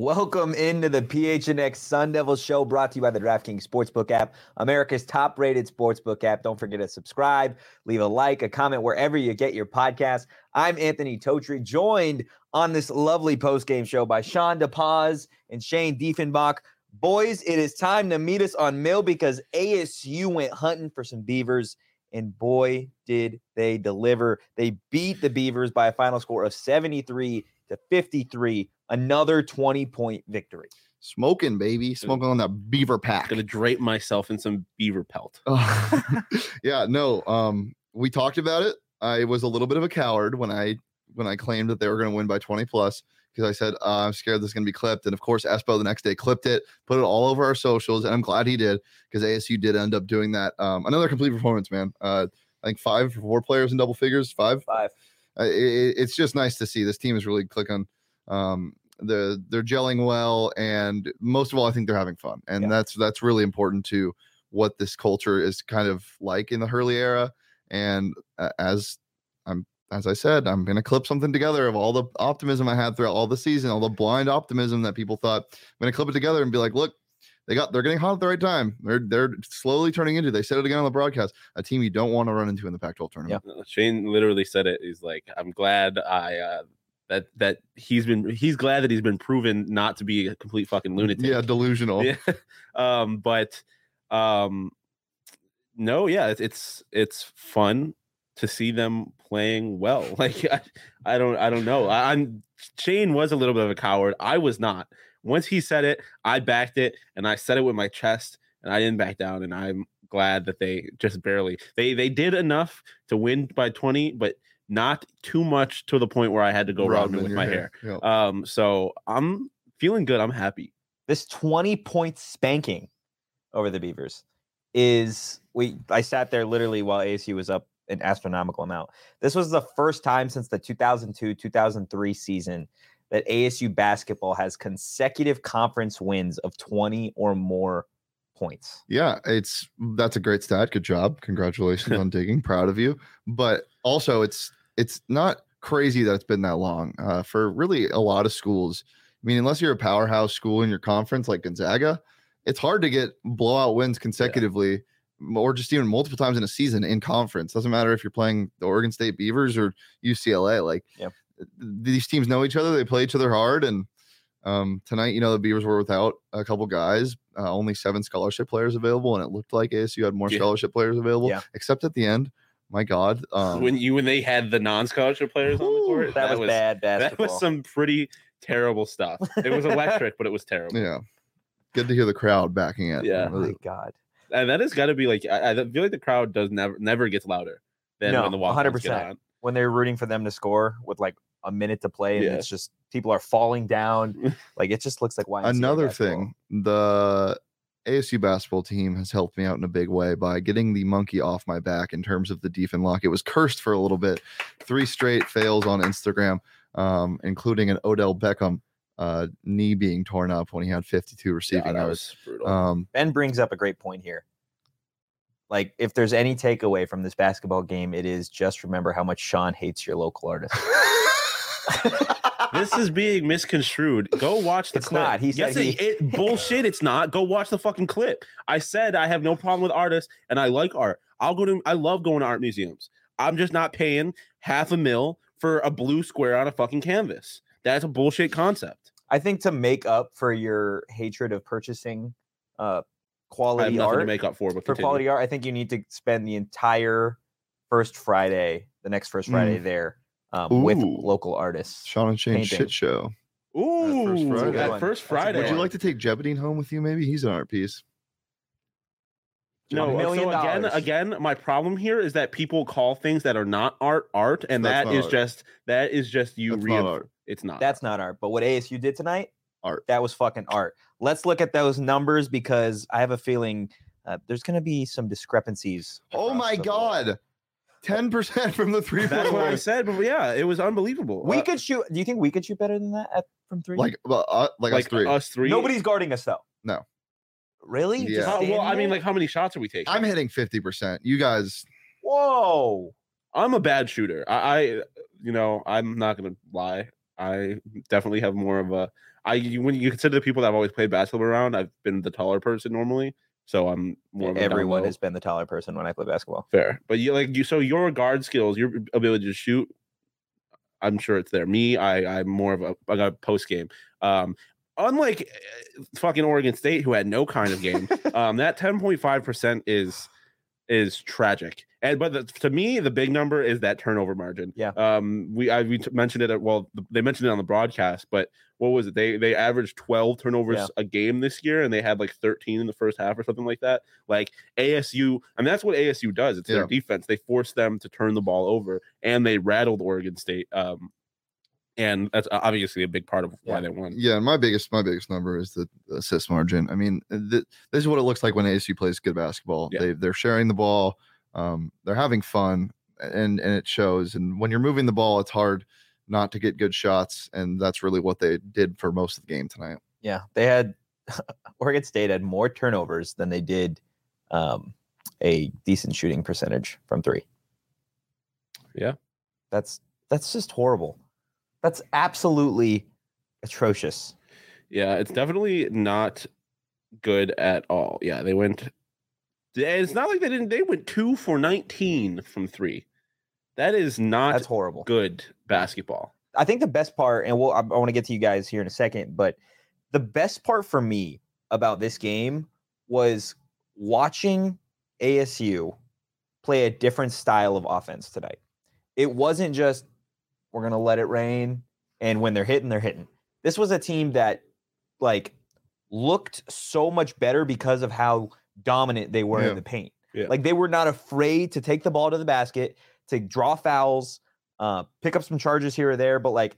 Welcome into the PHNX Sun Devil Show brought to you by the DraftKings Sportsbook app, America's top rated sportsbook app. Don't forget to subscribe, leave a like, a comment wherever you get your podcast. I'm Anthony Totri, joined on this lovely post game show by Sean DePaz and Shane Diefenbach. Boys, it is time to meet us on Mill because ASU went hunting for some beavers, and boy, did they deliver. They beat the Beavers by a final score of 73 to 53 another 20 point victory. Smoking, baby. Smoking on that beaver pack. Gonna drape myself in some beaver pelt. yeah, no. Um, we talked about it. I was a little bit of a coward when I when I claimed that they were going to win by 20 plus because I said uh, I'm scared this is going to be clipped. And of course, Espo the next day clipped it, put it all over our socials, and I'm glad he did because ASU did end up doing that. Um, another complete performance, man. Uh, I think five, four players in double figures, five, five. It, it's just nice to see this team is really clicking. Um, the they're gelling well, and most of all, I think they're having fun, and yeah. that's that's really important to what this culture is kind of like in the Hurley era. And uh, as I'm as I said, I'm going to clip something together of all the optimism I had throughout all the season, all the blind optimism that people thought. I'm going to clip it together and be like, look, they got they're getting hot at the right time. They're they're slowly turning into. They said it again on the broadcast. A team you don't want to run into in the Pac-12 tournament. Yeah, Shane literally said it. He's like, I'm glad I uh, that that he's been he's glad that he's been proven not to be a complete fucking lunatic. Yeah, delusional. Yeah. um, but um, no, yeah, it's it's it's fun to see them playing well. Like I, I don't I don't know. I, I'm Shane was a little bit of a coward. I was not once he said it, I backed it and I said it with my chest and I didn't back down. And I'm glad that they just barely they they did enough to win by 20, but not too much to the point where I had to go around with my hair. hair. Yep. Um, so I'm feeling good. I'm happy. This 20 point spanking over the Beavers is we I sat there literally while ASU was up an astronomical amount. This was the first time since the 2002 2003 season that ASU basketball has consecutive conference wins of 20 or more points. Yeah, it's that's a great stat. Good job. Congratulations on digging. Proud of you. But also it's it's not crazy that it's been that long. Uh, for really a lot of schools. I mean, unless you're a powerhouse school in your conference like Gonzaga, it's hard to get blowout wins consecutively. Yeah or just even multiple times in a season in conference. Doesn't matter if you're playing the Oregon State Beavers or UCLA. Like yep these teams know each other. They play each other hard. And um, tonight, you know, the Beavers were without a couple guys, uh, only seven scholarship players available, and it looked like ASU had more yeah. scholarship players available. Yeah. Except at the end, my God, um, when you when they had the non-scholarship players on the court, that, that was, was bad. Basketball. That was some pretty terrible stuff. It was electric, but it was terrible. Yeah, good to hear the crowd backing it. Yeah, oh my God, and that has got to be like I, I, feel like the crowd does never never gets louder than no, when the 100 percent when they're rooting for them to score with like a minute to play and yeah. it's just people are falling down. like it just looks like why. Another thing, the ASU basketball team has helped me out in a big way by getting the monkey off my back in terms of the Diefen lock. It was cursed for a little bit. Three straight fails on Instagram, um, including an Odell Beckham uh, knee being torn up when he had 52 receiving yeah, yards. Um, ben brings up a great point here. Like, if there's any takeaway from this basketball game, it is just remember how much Sean hates your local artist. this is being misconstrued. Go watch the it's clip. Not. He said yes, he... it, it, bullshit. It's not. Go watch the fucking clip. I said I have no problem with artists and I like art. I'll go to. I love going to art museums. I'm just not paying half a mil for a blue square on a fucking canvas. That's a bullshit concept. I think to make up for your hatred of purchasing uh, quality art to make up for, but for continue. quality art, I think you need to spend the entire first Friday, the next first Friday mm. there um, with local artists. Sean and Shane shit show. Ooh, first Friday. first Friday. Would you like to take Jebedine home with you? Maybe he's an art piece. No, so again, dollars. again, my problem here is that people call things that are not art art, and That's that is art. just that is just you. That's not art. It's not. That's not art. But what ASU did tonight, art. That was fucking art. Let's look at those numbers because I have a feeling uh, there's going to be some discrepancies. Oh my god. 10% from the three That's what I said, but yeah, it was unbelievable. We uh, could shoot. Do you think we could shoot better than that at, from three? Like, well, uh, like, like us three. Us three. Nobody's guarding us though. No. Really? Yeah. Uh, well, I mean, like, how many shots are we taking? I'm hitting 50%. You guys. Whoa. I'm a bad shooter. I, I you know, I'm not gonna lie. I definitely have more of a. I when you consider the people that I've always played basketball around, I've been the taller person normally, so I'm more. Of a down Everyone has been the taller person when I play basketball. fair, but you like you. So your guard skills, your ability to shoot, I'm sure it's there. Me, I I'm more of a I got post game. Um, unlike eh, fucking Oregon State, who had no kind of game, um, that 10.5 percent is is tragic. And but the, to me, the big number is that turnover margin. Yeah. Um, we I we t- mentioned it. At, well, th- they mentioned it on the broadcast, but what was it? They they averaged 12 turnovers Yeah. a game this year, and they had like 13 in the first half or something like that. Like ASU, I mean that's what ASU does. It's their defense. They force them to turn the ball over, and they rattled Oregon State. Um, and that's obviously a big part of why Yeah. they won. Yeah, my biggest my biggest number is the assist margin. I mean, th- this is what it looks like when ASU plays good basketball. Yeah. They they're sharing the ball, um, they're having fun, and and it shows. And when you're moving the ball, it's hard not to get good shots, and that's really what they did for most of the game tonight. Yeah, they had Oregon State had more turnovers than they did um, a decent shooting percentage from three. Yeah. that's that's just horrible. That's absolutely atrocious. Yeah, it's definitely not good at all. Yeah, they went. It's not like they didn't. They went two for nineteen from three. That is not That's horrible. good basketball. I think the best part, and we'll, I, I want to get to you guys here in a second, but the best part for me about this game was watching ASU play a different style of offense tonight. It wasn't just we're gonna let it rain, and when they're hitting, they're hitting. This was a team that like looked so much better because of how dominant they were Yeah. in the paint. Yeah. Like they were not afraid to take the ball to the basket, to draw fouls, uh, pick up some charges here or there, but like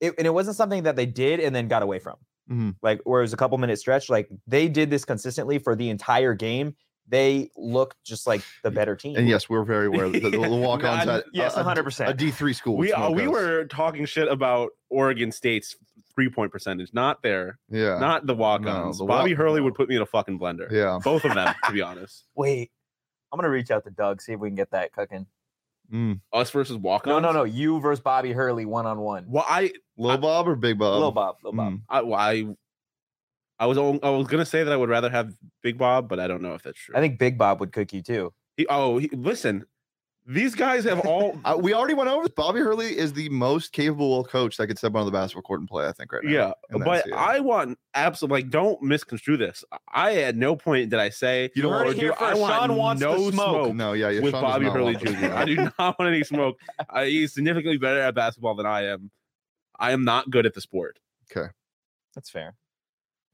it, and it wasn't something that they did and then got away from. Mhm. Like where it was a couple minute stretch, like they did this consistently for the entire game. They looked just like the better team. And yes, we're very aware the, the walk-ons at yes, a- a- hundred a percent. A D three school. We uh, we were talking shit about Oregon State's three point percentage, not there. yeah not the walk-ons. the Bobby walk- Hurley no. would put me in a fucking blender. yeah. Both of them, to be honest. Wait, I'm gonna reach out to Doug see if we can get that cooking. Mm. Us versus walk-ons. No, no, no. You versus Bobby Hurley one on one. Well, I, Lil Bob or Big Bob? Lil Bob, Lil Bob. Mm. I, well, I, I was, on- I was gonna say that I would rather have Big Bob, but I don't know if that's true. I think Big Bob would cook you too. He, oh, he, listen, these guys have all. Uh, we already went over. this. Bobby Hurley is the most capable coach that could step onto the basketball court and play. I think right now. yeah, but NCAA. I want absolutely like don't misconstrue this. I at no point did I say You heard or it here do- I first. want Sean wants no smoke. No, yeah, yeah. with Sean Bobby Hurley want. Jr. I do not want any smoke. I, he's significantly better at basketball than I am. I am not good at the sport. Okay, that's fair.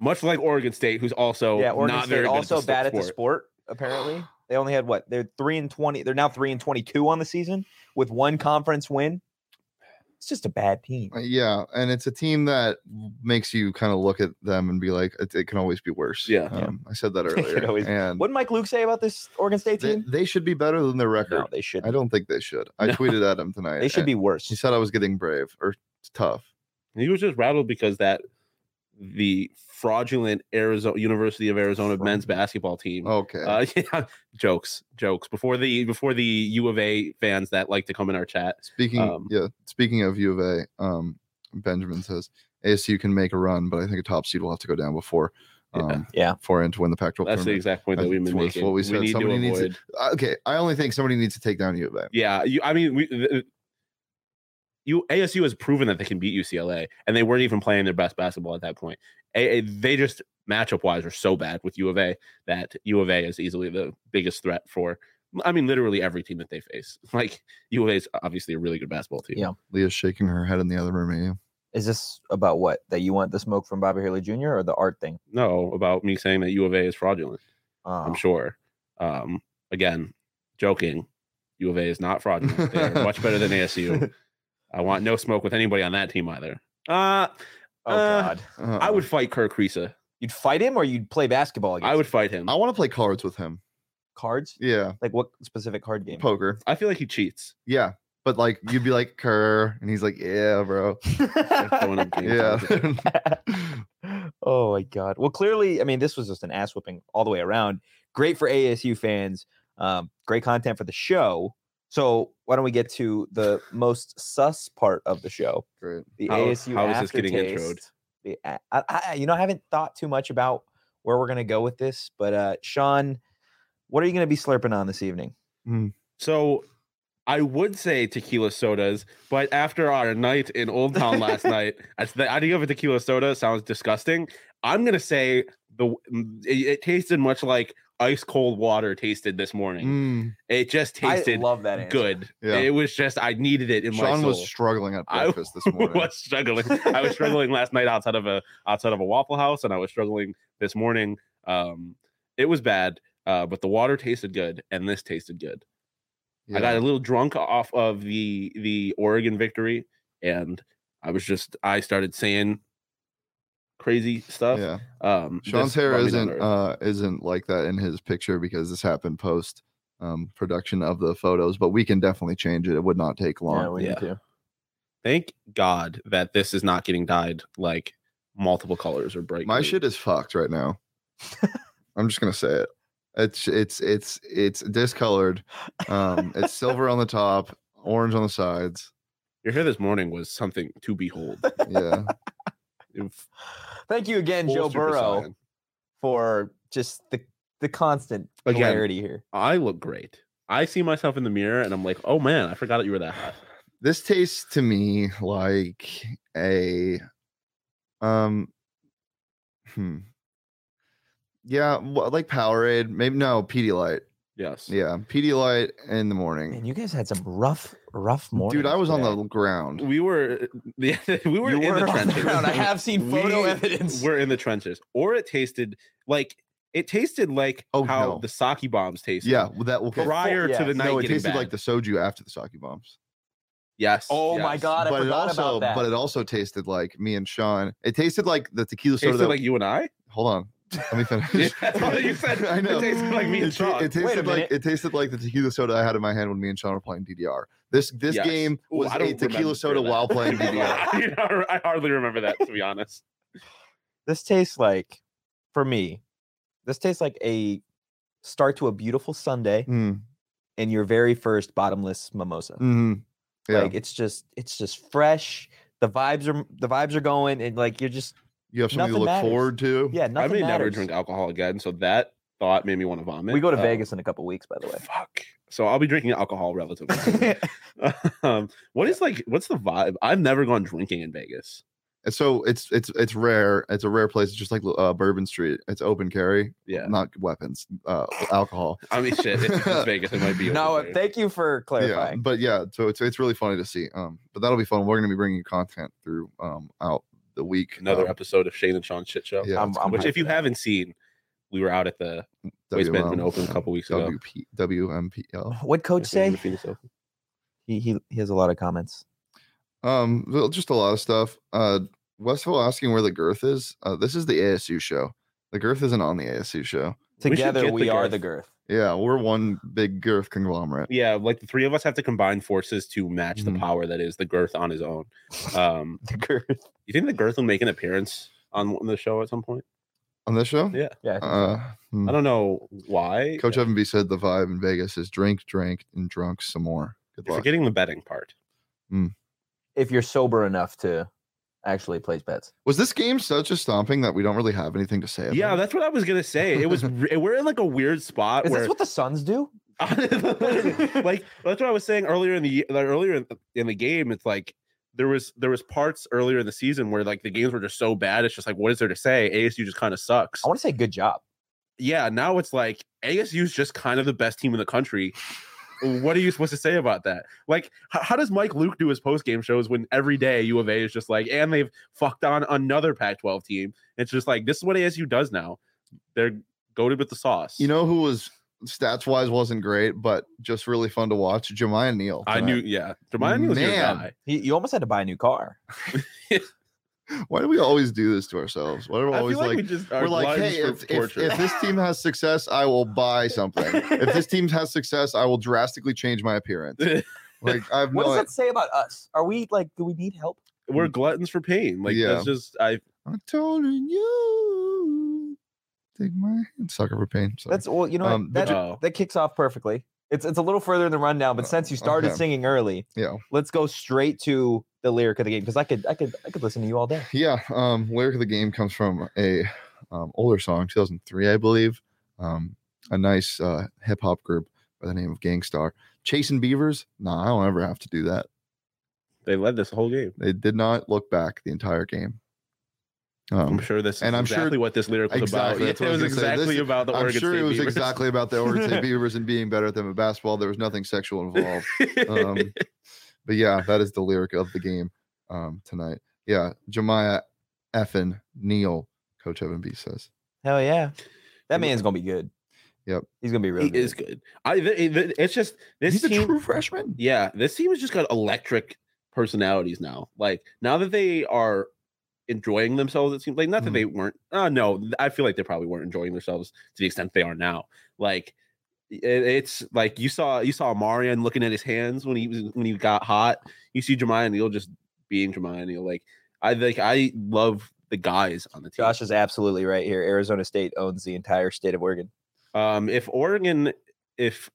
Much like Oregon State, who's also yeah, Oregon not State very good also at the bad at the sport. sport. Apparently, they only had what? They're three and twenty. They're now three and twenty-two on the season with one conference win. It's just a bad team. Uh, Yeah, and it's a team that makes you kind of look at them and be like, it, it can always be worse. Yeah. Yeah. um, I said that earlier. always- and What did Mike Luke say about this Oregon State team? they should be better than their record. No, they should. I don't think they should. I No. tweeted at him tonight. They should be worse. He said I was getting brave or tough. He was just rattled because that the fraudulent Arizona University of Arizona men's basketball team. Okay. Uh, yeah, jokes, jokes. Before the before the U of A fans that like to come in our chat. speaking, um, yeah. Speaking of U of A, um, Benjamin says ASU can make a run, but I think a top seed will have to go down before, Yeah. um, Yeah. for him to win the Pac-12 That's the exact point that we've been making. what we said. need to Somebody needs to- okay, I only think somebody needs to take down U of A. Yeah, you, I mean, we, th- you ASU has proven that they can beat UCLA, and they weren't even playing their best basketball at that point. A, A- they just matchup wise are so bad with U of A that U of A is easily the biggest threat for. I mean, literally every team that they face. Like U of A is obviously a really good basketball team. Yeah. Leah's shaking her head in the other room at you. Is this about what? That you want the smoke from Bobby Hurley Jr. or the art thing? No, about me saying that U of A is fraudulent. Oh, I'm sure. Um, again, joking. U of A is not fraudulent. They're much better than ASU. I want no smoke with anybody on that team either. Uh, oh uh, God. Uh, I would fight Kerr Kriisa. You'd fight him or you'd play basketball against I would him? fight him. I want to play cards with him. cards. Yeah, Like what specific card game? poker. I feel like he cheats. Yeah, but like you'd be like Kerr, and he's like, "Yeah, bro." throwing up games. Yeah. oh my god. Well, clearly, I mean, this was just an ass whooping all the way around. Great for ASU fans. Um, great content for the show. So why don't we get to the most sus part of the show? Great. The How- ASU how is this getting aftertaste. introed? The a- I, I, you know, I haven't thought too much about where we're gonna go with this, but uh Sean, what are you gonna be slurping on this evening? So I would say tequila sodas, but after our night in Old Town last night, as the idea of a tequila soda sounds disgusting. I'm gonna say the mm, it, it tasted much like ice cold water tasted this morning. Mm, It just tasted I love that answer. good. Yeah. It was just I needed it in my Sean soul. was struggling at I breakfast this morning. was struggling. I was struggling last night outside of a outside of a Waffle House, and I was struggling this morning. Um, it was bad, uh, but the water tasted good, and this tasted good. I got a little drunk off of the the Oregon victory, and I was just I started saying crazy stuff. yeah. Um, Sean's hair brought me down isn't uh isn't like that in his picture because this happened post um production of the photos, but we can definitely change it. It would not take long. Yeah, we Yeah. need to. Thank God that this is not getting dyed like multiple colors or bright. My green. shit is fucked right now. I'm just gonna say it. It's it's it's it's discolored. Um, it's silver on the top, orange on the sides. Your hair this morning was something to behold. Yeah, It f- Thank you again, Joe Burrow, Saiyan. for just the the constant Again. clarity here. I look great. I see myself in the mirror and I'm like, oh man, I forgot that you were that hot. this tastes to me like a um, hmm, yeah, wha- like Powerade. Maybe no Pedialyte. Yes. Yeah, Pedialyte in the morning. And you guys had some rough, rough mornings. Dude, I was on the ground. We were yeah, we were You in were the on the trenches. ground. I have seen photo We evidence. We're in the trenches. Or it tasted like it tasted like Oh, how no. the sake bombs tasted. Yeah, well, that will Prior yes. to the night no, it tasted bad. like the soju after the sake bombs. yes. Oh my. God, I but it forgot also, about that. but it also tasted like me and Sean. It tasted like the tequila soda. Tasted that- like you and I. hold on, let me finish. That's what you said. I know. It tasted like me and It ta- Sean. It tasted Wait a like it tasted like the tequila soda I had in my hand when me and Sean were playing DDR. This this Yes. game Ooh, was I a don't tequila soda that. while playing DDR. You know, I hardly remember that to be honest. this tastes like, for me, this tastes like a start to a beautiful Sunday Mm, and your very first bottomless mimosa. mhm. Yeah, Like it's just, it's just fresh. The vibes are, the vibes are going, and like you're just, you have something to look matters. forward to. yeah, nothing I nothing may never drink alcohol again, so that thought made me want to vomit. We go to Uh, Vegas in a couple weeks, by the way. Fuck. So I'll be drinking alcohol relatively. soon. um, what is like? What's the vibe? I've never gone drinking in Vegas. And so it's it's it's rare. It's a rare place. It's just like uh, Bourbon Street. It's open carry, Yeah. not weapons, uh, alcohol. I mean, shit. It's, it's Vegas. It might be. no, open thank you for Yeah, clarifying. but yeah, so it's it's really funny to see. Um, but that'll be fun. We're gonna be bringing content through um out the week. Another um, episode of Shane and Sean shit show. Yeah, I'm- I'm Which, if you haven't seen, we were out at the Waste Management Open a couple weeks ago. WP, WMPL. What coach say? The Phoenix Open. He, he he has a lot of comments. Um, well, just a lot of stuff. Uh, Westville asking where the girth is. Uh, this is the ASU show. The girth isn't on the ASU show. Together get we, the are girth. the girth. Yeah, we're one big girth conglomerate. Yeah, like the three of us have to combine forces to match the power that is the girth on his own. Um, The girth. you think the girth will make an appearance on the show at some point? On this show, Yeah. Yeah. I think so. uh, hmm. I don't know why. Coach uh, Evan B said the vibe in Vegas is drink, drink, and drunk some more. Good You're luck. forgetting the betting part. if you're sober enough to actually plays bets. Was this game such a stomping that we don't really have anything to say? About Yeah, that's what I was gonna say. It was we're in like a weird spot Is where this what the Suns do? like that's what I was saying earlier in the like, earlier in the, in the game. It's like there was there was parts earlier in the season where like the games were just so bad. It's just like what is there to say? ASU just kind of sucks. I want to say good job. Yeah, now it's like ASU is just kind of the best team in the country. What are you supposed to say about that? Like, h- how does Mike Luke do his post game shows when every day U of A is just like, and they've fucked on another Pac 12 team? It's just like, this is what ASU does now. They're goaded with the sauce. You know who was stats wise wasn't great, but just really fun to watch? Jamiya Neal. I knew, yeah. Jeremiah Neal your Man. guy. He, you almost had to buy a new car. Why do we always do this to ourselves? Why are we always like, like, we just are we're like, hey, if, if, if this team has success, I will buy something. if this team has success, I will drastically change my appearance. Like I have What no does that say about us? Are we like, do we need help? We're gluttons for pain. Like Yeah. that's just I. I told you take my hand. Sucker for pain. Sorry. That's well, you know. Um, but that, ju- that kicks off perfectly. It's it's a little further in the rundown, but Uh, since you started okay. singing early, Yeah. let's go straight to the lyric of the game because I could I could I could listen to you all day. Yeah, um, lyric of the game comes from a um, older song, 2003, I believe. Um, a nice uh, hip hop group by the name of Gang Starr. Chasing Beavers? Nah, I don't ever have to do that. They led this whole game. They did not look back the entire game. I'm Um, sure this is and I'm sure- what this lyric was Exactly, about. that's Yeah, what I it was was gonna. This exactly is- about the I'm Oregon sure State it was Beavers. exactly about the Oregon State Beavers and being better at them at basketball. There was nothing sexual involved. Um, but yeah, that is the lyric of the game um, tonight. Yeah, Jamiya effin Neal, Coach Evan B says. Hell yeah, that And- man's gonna be good. Yep. he's gonna be really. he good. is good. I th- th- it's just this He's a team. true freshman. Yeah, this team has just got electric personalities now. Like now that they are enjoying themselves, it seems like not that Mhm. they weren't. Uh, no, I feel like they probably weren't enjoying themselves to the extent they are now. Like it, it's like you saw you saw Marreon looking at his hands when he was when he got hot. You see Jamiya Neal just being Jamiya Neal. Like I like I love the guys on the team. Josh is absolutely right here. Arizona State owns the entire state of Oregon. Um, if Oregon, if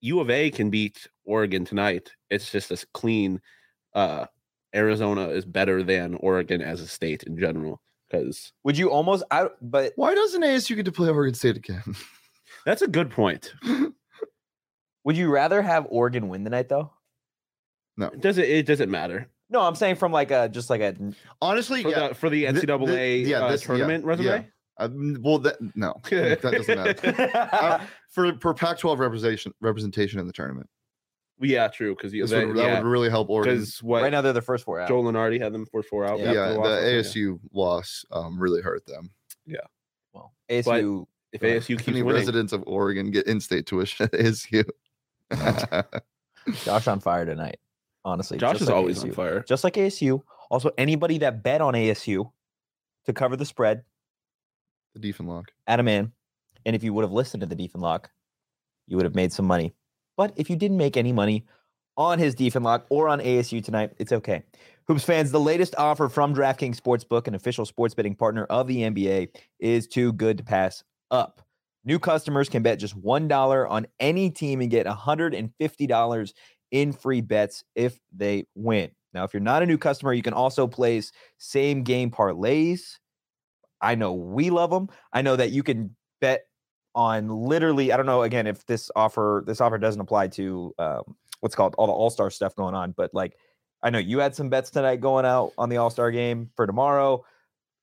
U of A can beat Oregon tonight, it's just as clean. Uh, Arizona is better than Oregon as a state in general because Would you almost out? But Why doesn't ASU get to play Oregon State again? that's a good point. would you rather have Oregon win tonight though? It doesn't it doesn't matter No, I'm saying from like a just like a Honestly, for yeah. the for the Thi- thi- NCAA yeah, uh, this- yeah, tournament resume? yeah. Um, well, that no, that doesn't matter. Uh, for for Pac-12 representation representation in the tournament, yeah, true. Because that, would, that yeah, would really help Oregon. because what right now they're the first four out. Joe Lunardi had them for four out. Yeah, Yeah, after the loss last night, yeah. ASU loss um, really hurt them. Yeah. Well, ASU. If Go ahead. ASU keeps Any winning, residents of Oregon get in-state tuition at ASU. Josh on fire tonight. Honestly, Josh is like always ASU. on fire. Just like ASU. Also, anybody that bet on ASU to cover the spread, the Diefenlock. Adam man. And if you would have listened to the Diefenlock, you would have made some money. But if you didn't make any money on his Diefenlock or on ASU tonight, it's okay. Hoops fans, the latest offer from DraftKings Sportsbook, an official sports betting partner of the NBA, is too good to pass up. New customers can bet just $1 on any team and get $150 in free bets if they win. Now, if you're not a new customer, you can also place same game parlays. I know we love them. I know that you can bet on literally. I don't know again if this offer this offer doesn't apply to um, what's called all the All Star stuff going on, but like I know you had some bets tonight going out on the All Star game for tomorrow.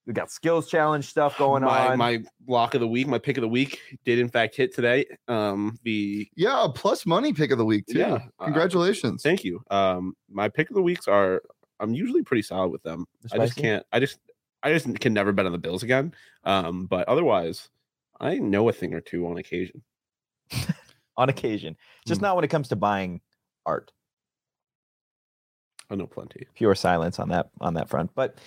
We got skills challenge stuff going my, on. My lock of the week, my pick of the week, did in fact hit today. Um, the Yeah, plus money pick of the week too. Yeah, uh, Congratulations. Thank you. Um, my pick of the weeks are I'm usually pretty solid with them. I just can't. I just I just can never bet on the Bills again. Um, but otherwise, I know a thing or two on occasion. on occasion, just Hmm. not when it comes to buying art. I know plenty. pure silence on that on that front. But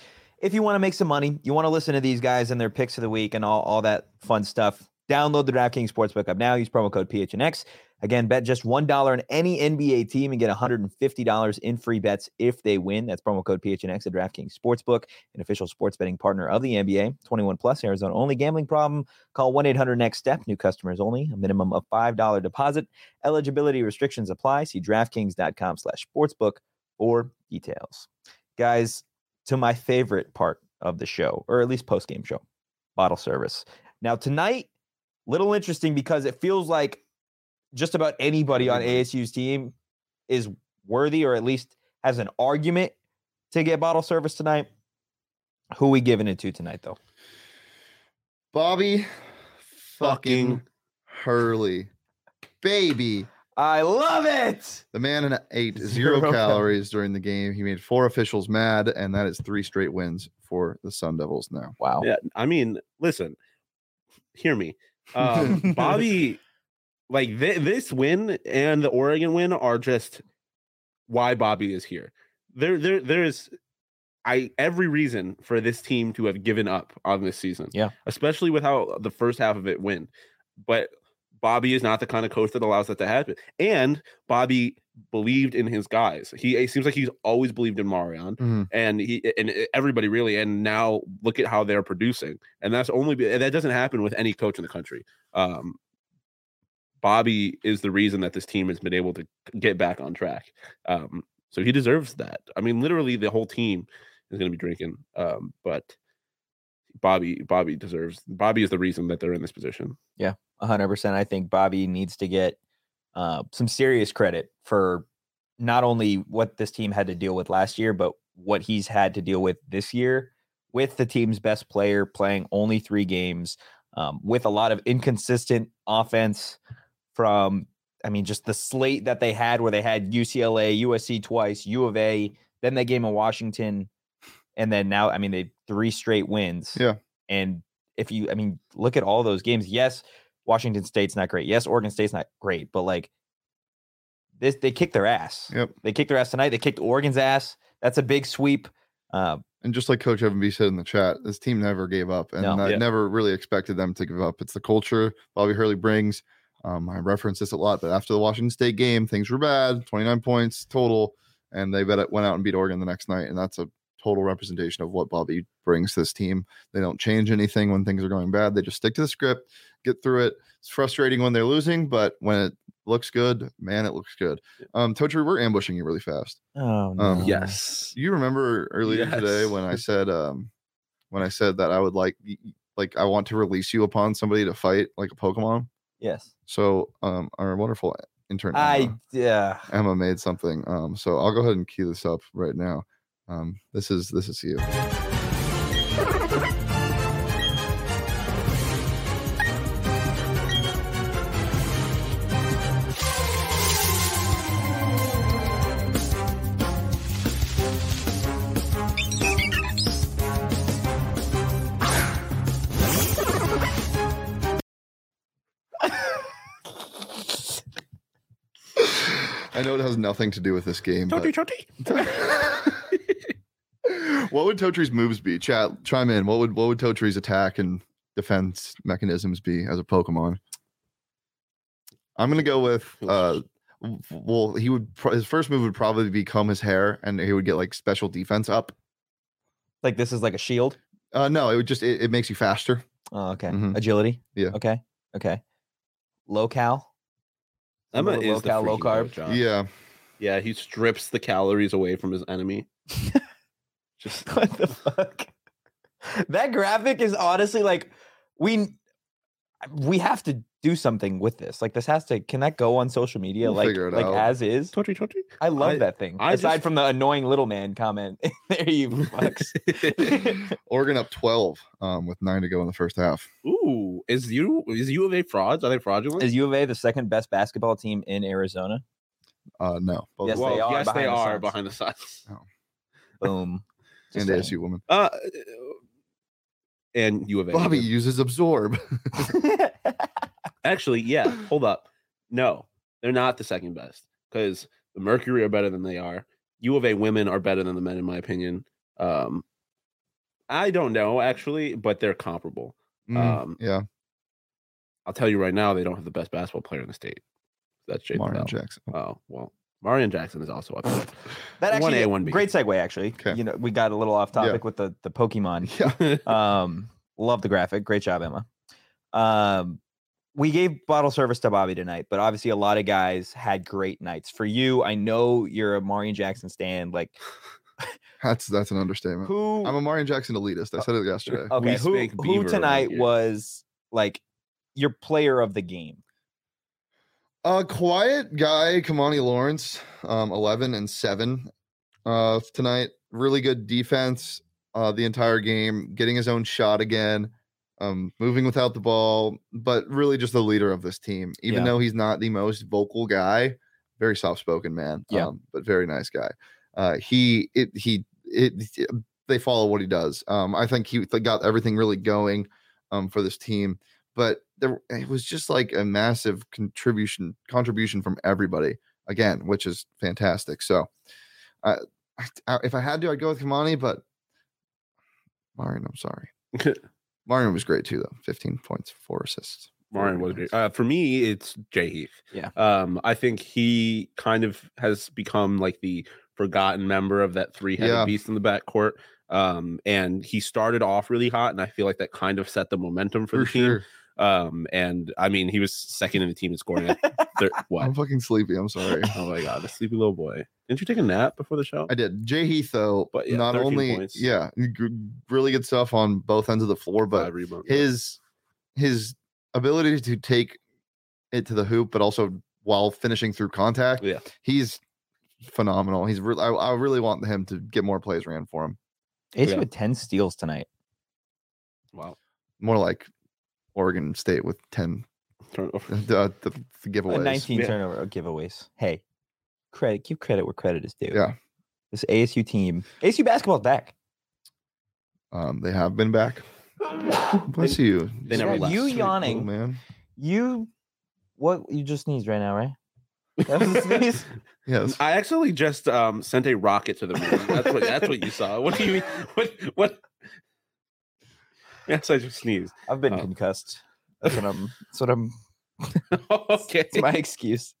if you want to make some money, you want to listen to these guys and their picks of the week and all, all that fun stuff, download the DraftKings Sportsbook app now. Use promo code PHNX. Again, bet just $1 on any NBA team and get $150 in free bets if they win. That's promo code PHNX at DraftKings Sportsbook, an official sports betting partner of the NBA. 21 plus, Arizona only gambling problem. Call 1 800 NEXT STEP. New customers only. A minimum of $5 deposit. Eligibility restrictions apply. See DraftKings.com slash sportsbook for details. Guys, to my favorite part of the show, or at least post game show, bottle service. Now, tonight, little interesting because it feels like just about anybody on mm-hmm. ASU's team is worthy or at least has an argument to get bottle service tonight. Who we giving it to tonight, though? Bobby fucking Fucking Hurley. Baby. I love it. The man ate zero, Zero calories during the game. He made four officials mad, and that is three straight wins for the Sun Devils now. Wow. Yeah, I mean, listen, hear me. Um, Bobby, like thi- this win and the Oregon win are just why Bobby is here. There, there, there is, I every reason for this team to have given up on this season. Yeah. especially with how the first half of it went. But Bobby is not the kind of coach that allows that to happen. And Bobby believed in his guys. He it seems like he's always believed in Marreon Mhm. and he and everybody really and now look at how they're producing and that's only that doesn't happen with any coach in the country um Bobby is the reason that this team has been able to get back on track. Um, so he deserves that. I mean, literally, the whole team is going to be drinking. Um, but Bobby, Bobby deserves. Bobby is the reason that they're in this position. Yeah, hundred percent. I think Bobby needs to get uh, some serious credit for not only what this team had to deal with last year, but what he's had to deal with this year with the team's best player playing only three games, um, with a lot of inconsistent offense from, I mean, just the slate that they had where they had UCLA, USC twice, U of A, then they game in Washington, and then now, I mean, they three straight wins. Yeah. And if you, I mean, look at all those games. Yes, Washington State's not great. Yes, Oregon State's not great, but like this, they kicked their ass. Yep. They kicked their ass tonight. They kicked Oregon's ass. That's a big sweep. Uh, And just like Coach Evan B said in the chat, this team never gave up, and No. I Yeah. never really expected them to give up. It's the culture Bobby Hurley brings. Um, I reference this a lot, but after the Washington State game, things were bad. Twenty nine points total, and they bet it went out and beat Oregon the next night, and that's a total representation of what Bobby brings to this team. They don't change anything when things are going bad. They just stick to the script, get through it. It's frustrating when they're losing, but when it looks good, man, it looks good. Um, Totri, we're ambushing you really fast. oh no. Um, Yes. You remember earlier today when I said um when I said that I would like y- y- like I want to release you upon somebody to fight like a Pokemon. Yes. So um our wonderful intern I Emma, yeah. Emma made something. Um so I'll go ahead and cue this up right now. Um this is this is you. I know it has nothing to do with this game, but what would Totri's moves be? Chat, chime in. What would what would Totri's attack and defense mechanisms be as a Pokemon? I'm gonna go with uh well, he would pro- his first move would probably become his hair, and he would get like special defense up. Like this is like a shield. Uh no, it would just it, it makes you faster. Oh, okay. Mhm. Agility. Yeah. Okay. Okay. Low cal. Emma Little is low cal, low carb. goat, Yeah. Yeah, he strips the calories away from his enemy. Just what the fuck? That graphic is honestly like we we have to do something with this. Like this has to can that go on social media We'll like figure it like out. as is? Totri Totri. I love I- that thing. I Aside just- from the annoying little man comment. there you fucks. Oregon up 12 um, with nine to go in the first half. Ooh, is you is U of A frauds? Are they fraudulent? Is U of A the second best basketball team in Arizona? Uh, no. Both Yes, of them. they are yes, they behind the are behind the Suns. Boom. And Just ASU woman. Uh, and U of A. Bobby uses absorb. Actually, yeah. Hold up. No, they're not the second best because the Mercury are better than they are. U of A women are better than the men, in my opinion. Um, I don't know actually, but they're comparable. Mm, Um, yeah, I'll tell you right now, they don't have the best basketball player in the state. That's Jay Jackson. Oh well, Marreon Jackson is also up there. that One actually A, one B. great segue actually. 'Kay. You know, we got a little off Yeah. topic with the the Pokemon. Yeah. Um, love the graphic. Great job, Emma. Um, we gave bottle service to Bobby tonight, but obviously a lot of guys had great nights. For you, I know you're a Marreon Jackson stand. Like That's that's an understatement. who? I'm a Marreon Jackson elitist. I said it yesterday. okay, We who spank who tonight here. was like your player of the game? Uh, quiet guy, Kimani Lawrence, um, 11 and 7 uh, tonight. Really good defense uh, the entire game, getting his own shot again, um, moving without the ball, but really just the leader of this team. Even Yeah. though he's not the most vocal guy, very soft spoken man, Yeah. um, but very nice guy. Uh, he, it, he, it, they follow what he does. Um, I think he got everything really going um, for this team but there it was just like a massive contribution contribution from everybody again, which is fantastic. So, uh, I, if I had to, I'd go with Kimani, but Marreon, I'm sorry. Marreon was great too, though. 15 points, four assists. Marreon was great. Uh, for me, it's Jay Heath. Yeah. Um, I think he kind of has become like the forgotten member of that three-headed Yeah. beast in the backcourt. Um, and he started off really hot, and I feel like that kind of set the momentum for, For the team. Sure. Um, and I mean, he was second in the team in scoring. at thir- what? I'm fucking sleepy. I'm sorry. Oh my god, the sleepy little boy. Didn't you take a nap before the show? I did. Jay Heath, though, But yeah, not only points. yeah, g- really good stuff on both ends of the floor, but Five rebounds. his his ability to take it to the hoop, but also while finishing through contact, Yeah. he's phenomenal. He's really I, I really want him to get more plays ran for him. AC Yeah. with 10 steals tonight. wow. More like Oregon State with ten Turnover. uh, the, the Uh, giveaways. 19 Yeah. turnover giveaways. Hey, credit, give credit where credit is due. Yeah. This ASU team, ASU basketball's back. Um, they have been back. Bless you. they never Yeah, left. You Sweet little yawning. man. You, what, you just sneezed right now, right? That was a sneeze? Yes. I actually just um sent a rocket to the moon. That's what that's what you saw. What do you mean? What what? Yes, I just sneezed. I've been Oh. concussed. That's what I'm, that's what I'm, okay. it's my excuse.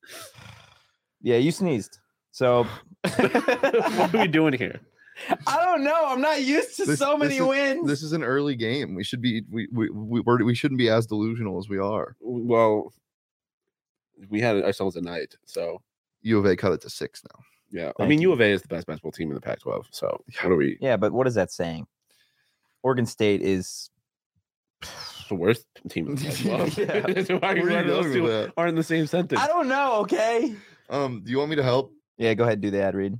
Yeah, you sneezed. So, what are we doing here? I don't know. I'm not used to This- so many this is- wins. This is an early game. We should be we we we, we're, we shouldn't be as delusional as we are. Well, we had ourselves a night, so U of A cut it to six now. yeah. I mean, you. U of A is the best basketball team in the Pac-12. So what are we? yeah, but what is that saying? Oregon State is The worst team in the Pac-12. Yeah. So why are you Where are those two aren't in the same sentence? I don't know, okay? Um, do you want me to help? Yeah, go ahead, do the ad read.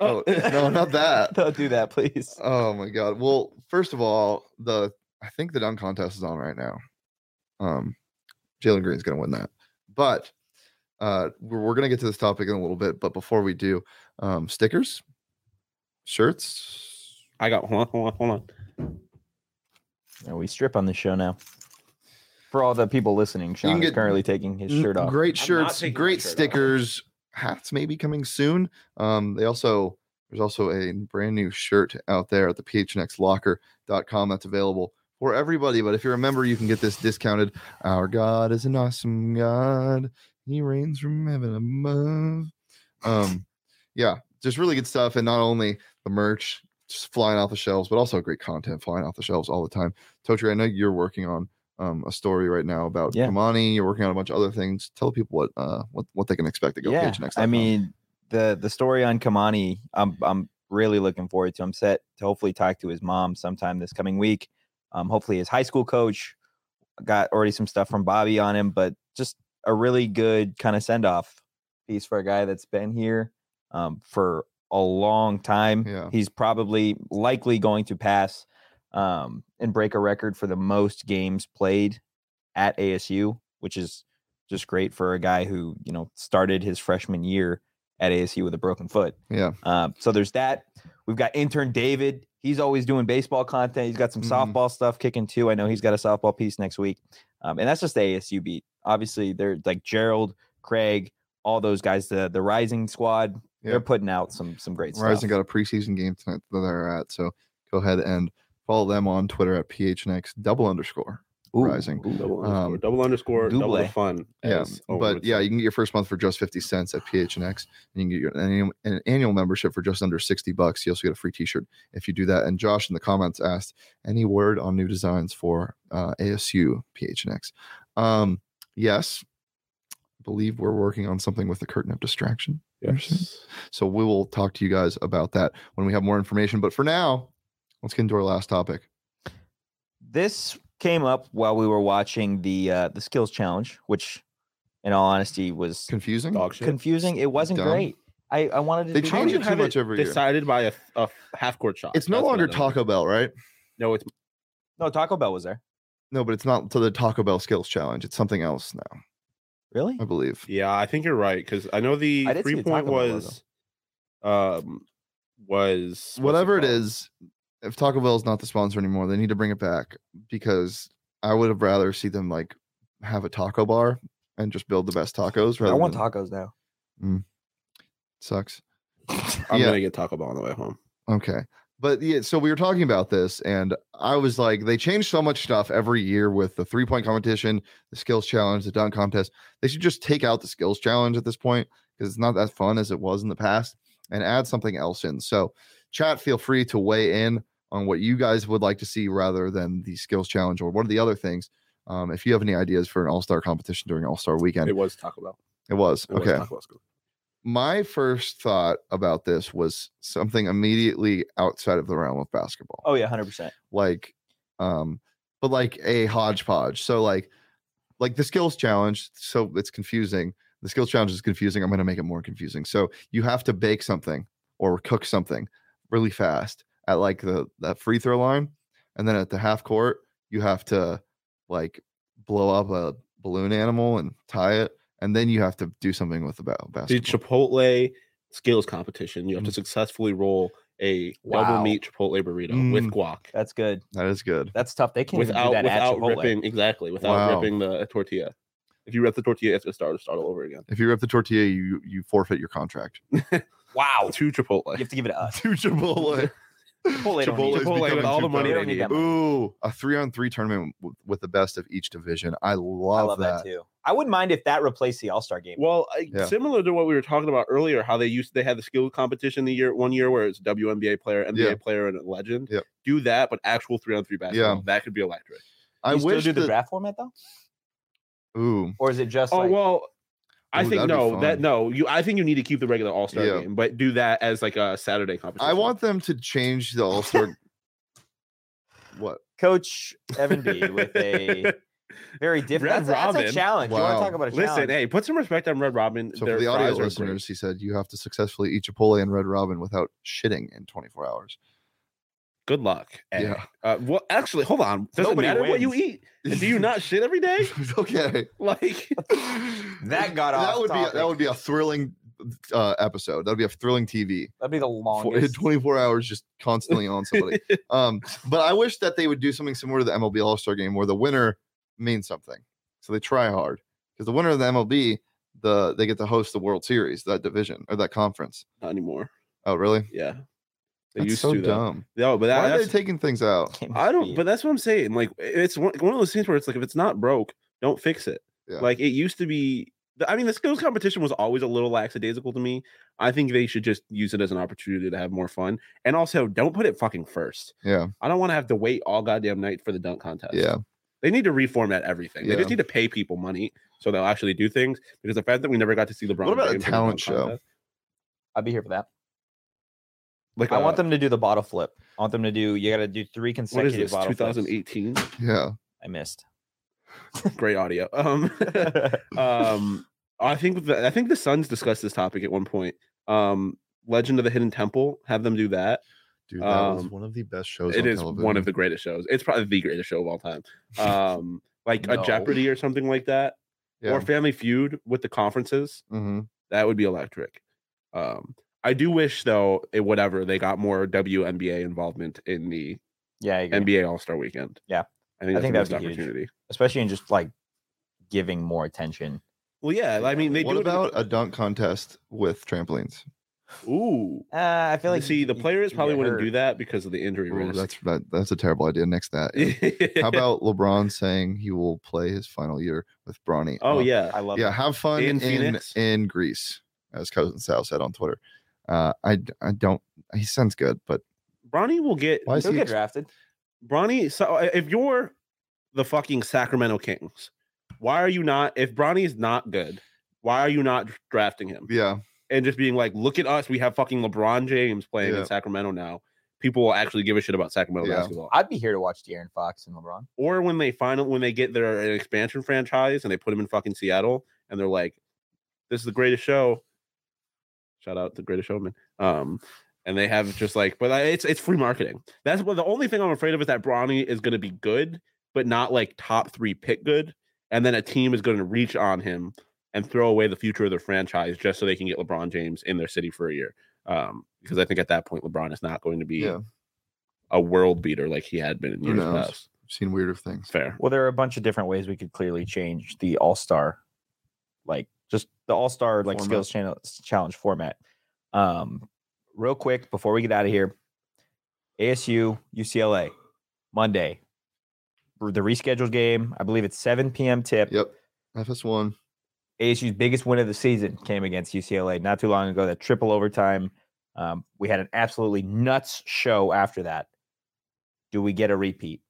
Oh, no, not that. Don't do that, please. Oh my god. Well, first of all, the I think the dunk contest is on right now. Um, Jalen Green's gonna win that, but uh, we're, we're gonna get to this topic in a little bit. But before we do, um, stickers, shirts. I got hold on, hold on, hold on. Yeah, we strip on this show now. For all the people listening, Sean is currently taking his shirt off. Great shirts, great shirt off. stickers, hats maybe coming soon. Um, they also there's also a brand new shirt out there at the phnxlocker.com that's available for everybody. But if you're a member, you can get this discounted. Our God is an awesome God. He reigns from heaven above. Um, yeah, just really good stuff. And not only the merch just flying off the shelves, but also great content flying off the shelves all the time. Totri, I know you're working on um, a story right now about Yeah. Kimani. You're working on a bunch of other things. Tell people what uh what, what they can expect to go yeah, page next. I mean the the story on Kimani, I'm I'm really looking forward to. I'm set to hopefully talk to his mom sometime this coming week. Um, hopefully his high school coach got already some stuff from Bobby on him, but just a really good kind of send off piece for a guy that's been here um, for a long time. Yeah. He's probably likely going to pass um, and break a record for the most games played at ASU, which is just great for a guy who you know started his freshman year at ASU with a broken foot. yeah, Um, so there's that. We've got intern David. He's always doing baseball content. He's got some Mhm. softball stuff kicking too. I know he's got a softball piece next week, um, and that's just the ASU beat. Obviously, they're like Gerald, Craig, all those guys. The the Rising squad. Yeah. They're putting out some some great stuff. Verizon got a preseason game tonight that they're at. So go ahead and follow them on Twitter at PHNX double underscore. Ooh, Rising. ooh. Double Um, underscore, double underscore, double the double. fun. Yeah, but yeah, you can get your first month for just 50 cents at PHNX. And you can get your an annual, an annual membership for just under 60 bucks. You also get a free t-shirt if you do that. And Josh in the comments asked any word on new designs for uh, ASU PHNX. Um, yes, I believe we're working on something with the curtain of distraction. Here soon. Yes. So we will talk to you guys about that when we have more information. But for now, let's get into our last topic. This came up while we were watching the uh, the skills challenge, which, in all honesty, was Confusing? Confusing. It wasn't Dumb. great. I, I wanted to. They do change it too much every year. decided by a, a half court shot. It's no That's longer I know. Taco Bell, right? No, it's No, Taco Bell was there. No, but it's not to the Taco Bell Skills Challenge. It's something else now, Really? I believe. yeah. I think you're right because I know the I three point Taco Bell was, um, was Whatever it called? is, if Taco Bell is not the sponsor anymore, they need to bring it back because I would have rather see them like have a taco bar and just build the best tacos. Rather I want than, tacos now. Mm. sucks. I'm yeah. gonna get Taco Bell on the way home. Okay. But yeah, so we were talking about this, and I was like, they change so much stuff every year with the three point competition, the skills challenge, the dunk contest. They should just take out the skills challenge at this point because it's not that fun as it was in the past and add something else in. So, chat, feel free to weigh in on what you guys would like to see rather than the skills challenge or what are the other things. Um, if you have any ideas for an all star competition during All Star weekend, It was Taco Bell. it was It was okay. School. My first thought about this was something immediately outside of the realm of basketball. Oh yeah, hundred percent. like um but like a hodgepodge so like like the skills challenge so it's confusing the skills challenge is confusing i'm going to make it more confusing so you have to bake something or cook something really fast at like the that free throw line and then at the half court you have to like blow up a balloon animal and tie it and then you have to do something with the ba- The Chipotle skills competition. You have to Mm. successfully roll a double meat Chipotle burrito with Mm. guac That's good. that is good That's tough. They can't without do that at without Chipotle. ripping exactly without Wow. ripping the tortilla. If you rip the tortilla, it's gonna start start all over again. if you rip the tortilla you you forfeit your contract Wow. To Chipotle. You have to give it to us. to chipotle Chipotle, don't need Chipotle with all the money They they don't need need. that money. Ooh, a three on three tournament with, with the best of each division. I love, I love that. that. too. I wouldn't mind if that replaced the All Star game. Well, I- Yeah. similar to what we were talking about earlier, how they used they had the skill competition the year one year where it's WNBA player, NBA Yeah. player, and a legend. Yep. Do that, but actual three on three basketball. Yeah. That could be electric. I you still wish do the that, draft format though, Ooh, or is it just Oh like well, I Ooh, think no, that no. You, I think you need to keep the regular All Star Yeah. game, but do that as like a Saturday competition. I want them to change the All Star. what? Coach Evan B with a very different? Red That's, that's a Robin. challenge. You want to talk about a challenge? Listen, hey, put some respect on Red Robin. So Their for the audio fries great. listeners, he said you have to successfully eat Chipotle and Red Robin without shitting in 24 hours. Good luck. eh. Yeah. Uh, well, actually, hold on. Does Nobody it matter what you eat? Do you not shit every day? okay. Like, That got that off would be topic. that would be a thrilling uh, episode. That would be a thrilling TV. That'd be the for longest. 24 hours just constantly on somebody. um, but I wish that they would do something similar to the MLB All Star Game, where the winner means something. So they try hard because the winner of the MLB, the they get to host the World Series, that division or that conference. not anymore. Oh, really? Yeah. They That's used so to. though. dumb. No, but that, Why are they taking things out? I don't. But that's what I'm saying. Like, it's one, one of those things where it's like, if it's not broke, don't fix it. Yeah. Like it used to be. I mean, the skills competition was always a little lackadaisical to me. I think they should just use it as an opportunity to have more fun. And also, don't put it fucking first. Yeah, I don't want to have to wait all goddamn night for the dunk contest. yeah. They need to reformat everything. They just need to pay people money so they'll actually do things. Because the fact that we never got to see LeBron. What about a the talent show? contest- I'd be here for that. Like I want uh, them to do the bottle flip. I want them to do. You got to do three consecutive. What is consecutive this? 2018. Yeah. I missed. Great audio. Um, um, I think the, I think the Suns discussed this topic at one point. Um, Legend of the Hidden Temple. Have them do that. Dude, that was Um, one of the best shows. It on is one of the greatest shows. It's probably the greatest show of all time. Um, like No. a Jeopardy or something like that, Yeah. or Family Feud with the conferences. hmm That would be electric. Um, I do wish though, it, whatever they got more WNBA involvement in the yeah, NBA All Star Weekend. Yeah. I think I that's think the that'd missed be huge. opportunity. especially in just like giving more attention. Well, yeah, I mean they What do about a dunk contest with trampolines? it. Ooh, Uh, I feel like see, the players you probably wouldn't do that because of the injury Ooh, risk. that's that, that's a terrible idea. Next that. How about LeBron saying he will play his final year with Bronny? oh Uh, yeah, I love. It. Yeah. it. Have fun In in in, Greece, as cousin Sal said on Twitter. Uh, I I don't. He sounds good, but Bronny will get Why is He'll he get drafted. Bronny. So uh, if you're the fucking Sacramento Kings, why are you not? If Bronny's not good, why are you not drafting him yeah, and just being like, look at us, we have fucking LeBron James playing Yeah. in Sacramento now. People will actually give a shit about Sacramento Yeah. basketball. I'd be here to watch De'Aaron Fox and LeBron. or when they final when they get their an expansion franchise and they put them in fucking Seattle and they're like, "This is the greatest show." Shout out the greatest showman. Um, and they have just like, but it's it's free marketing. That's what the only thing I'm afraid of is that Bronny is going to be good, but not like top three pick good, and then a team is going to reach on him and throw away the future of their franchise just so they can get LeBron James in their city for a year. Um, because I think at that point LeBron is not going to be yeah. a world beater like he had been in years past. I've seen weirder things. Fair. Well, there are a bunch of different ways we could clearly change the All Star, like just the All Star like Format. skills channel, challenge format. Um, real quick before we get out of here, ASU UCLA Monday, the rescheduled game. I believe it's 7 p.m. tip. Yep. FS1. ASU's biggest win of the season came against UCLA not too long ago. That triple overtime. Um, we had an absolutely nuts show after that. Do we get a repeat?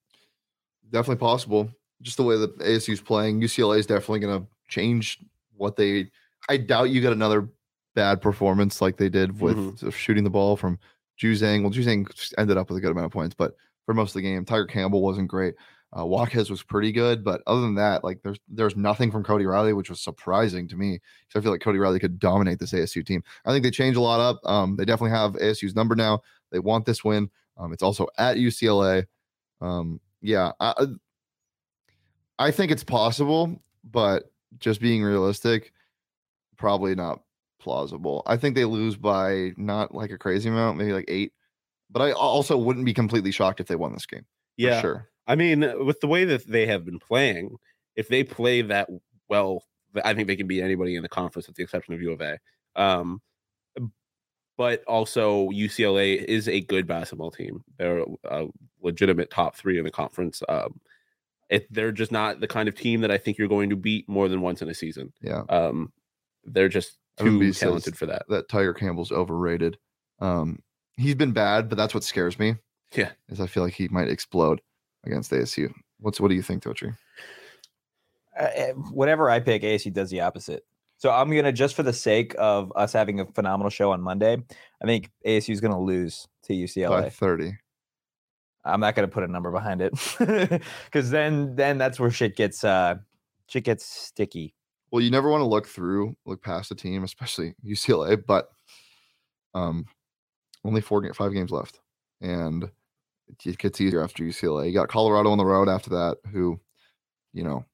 Definitely possible. just the way that ASU's playing. UCLA is definitely going to change what they. I doubt you get another bad performance like they did with Mhm. shooting the ball from Juzang. Well, Juzang ended up with a good amount of points, but for most of the game, Tiger Campbell wasn't great. Uh, Watkins was pretty good, but other than that, like there's there's nothing from Cody Riley, which was surprising to me because I feel like Cody Riley could dominate this ASU team. I think they changed a lot up. Um, they definitely have ASU's number now. They want this win. Um, it's also at UCLA. Um, yeah, I, I think it's possible, but just being realistic, probably not plausible. I think they lose by not like a crazy amount, maybe like eight. But I also wouldn't be completely shocked if they won this game. For Yeah, sure. I mean, with the way that they have been playing, if they play that well, I think they can beat anybody in the conference, with the exception of U of A. Um, but also UCLA is a good basketball team. They're a legitimate top three in the conference. Um, it, they're just not the kind of team that I think you're going to beat more than once in a season. Yeah. Um, they're just too says talented for that. That Tiger Campbell's overrated. Um, he's been bad, but that's what scares me. Yeah. Is I feel like he might explode against ASU. What's what do you think, Totri? Uh, eh, whatever I pick, ASU does the opposite. So I'm gonna just for the sake of us having a phenomenal show on Monday, I think ASU is gonna lose to By UCLA. 30. I'm not gonna put a number behind it because then then that's where shit gets uh shit gets sticky. Well, you never want to look through, look past a team, especially UCLA, but um only four five games left. And it- gets easier after UCLA. You got Colorado on the road after that, who, you know,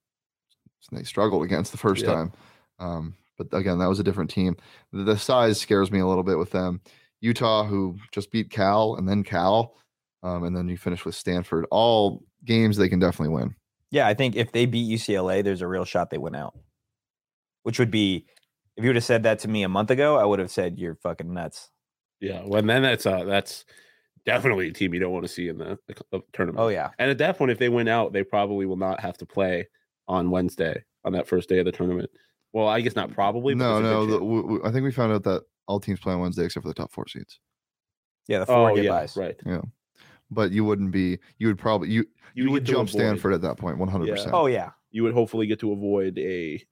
they struggled against the first time. Um, but again, that was a different team. The, the size scares me a little bit with them. Utah, who just beat Cal and then Cal, um, and then you finish with Stanford. All games they can definitely win. Yeah, I think if they beat UCLA, there's a real shot they win out. Which would be if you would have said that to me a month ago, I would have said you're fucking nuts. Yeah, well, then that's uh, that's definitely a team you don't want to see in the, the, the tournament. Oh yeah. And at that point, if they win out, they probably will not have to play on Wednesday on that first day of the tournament. Well, I guess not probably. but No, no. good The, chance. w- w- I think we found out that all teams play on Wednesday except for the top four seeds. Yeah, the four oh get yeah, buys. right. But you wouldn't be. You would probably you you, get would jump avoid- Stanford at that point. One hundred percent. Oh yeah. You would hopefully get to avoid a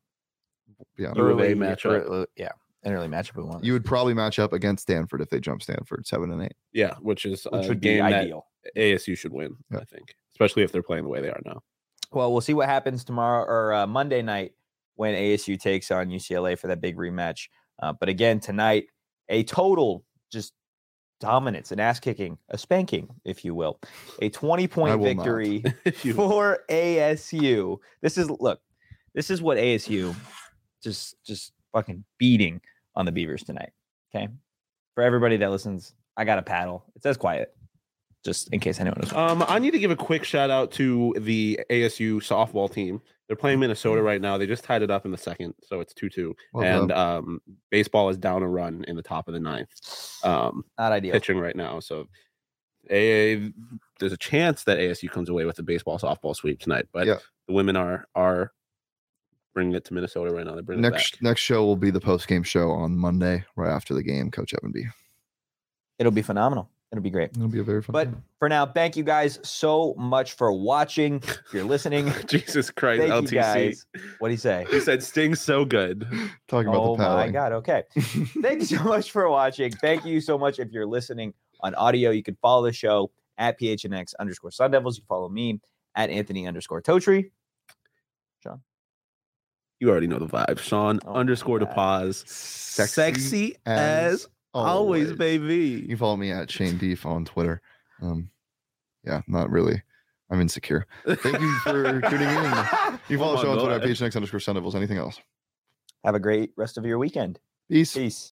Yeah. U of A Early matchup. early- yeah. An early matchup we want. You would probably match up against Stanford if they jump Stanford seven and eight. yeah, which is which a would be ideal. ASU should win. Yeah. I think, especially if they're playing the way they are now. Well, we'll see what happens tomorrow or uh, Monday night when ASU takes on UCLA for that big rematch. Uh, but again, tonight, a total just dominance, an ass kicking, a spanking, if you will, a 20 point victory for ASU. This is look, this is what ASU just just fucking beating on the Beavers tonight. Okay. For everybody that listens, I got a paddle. It says quiet, just in case anyone was. Um, I need to give a quick shout out to the ASU softball team. They're playing Minnesota right now. They just tied it up in the second, so it's two two. Well and um, baseball is down a run in the top of the ninth. Um, Not ideal. pitching right now, so a there's a chance that ASU comes away with the baseball softball sweep tonight. But Yeah. the women are are bringing it to Minnesota right now. They're bringing it next back. next show will be the post game show on Monday, right after the game. Coach Evan B. It'll be phenomenal. It'll be great. It'll be a very fun. But time. for now, thank you guys so much for watching. If you're listening, Jesus Christ, thank LTC. What do you say? He said Sting's so good. talking about Oh the paddling. Oh my god. Okay. Thank you so much for watching. Thank you so much if you're listening on audio. You can follow the show at PHNX underscore Sun Devils. You follow me at Anthony underscore Totri. Sean. You already know the vibe. Sean Oh underscore to pause. Sexy Sexy as always, You baby. can follow me at Shane Deef on Twitter. Um, yeah, not really. I'm insecure. Thank you for tuning in. You follow Oh the show my on Twitter at God. PHNX underscore Sun Anything else? Have a great rest of your weekend. Peace. Peace.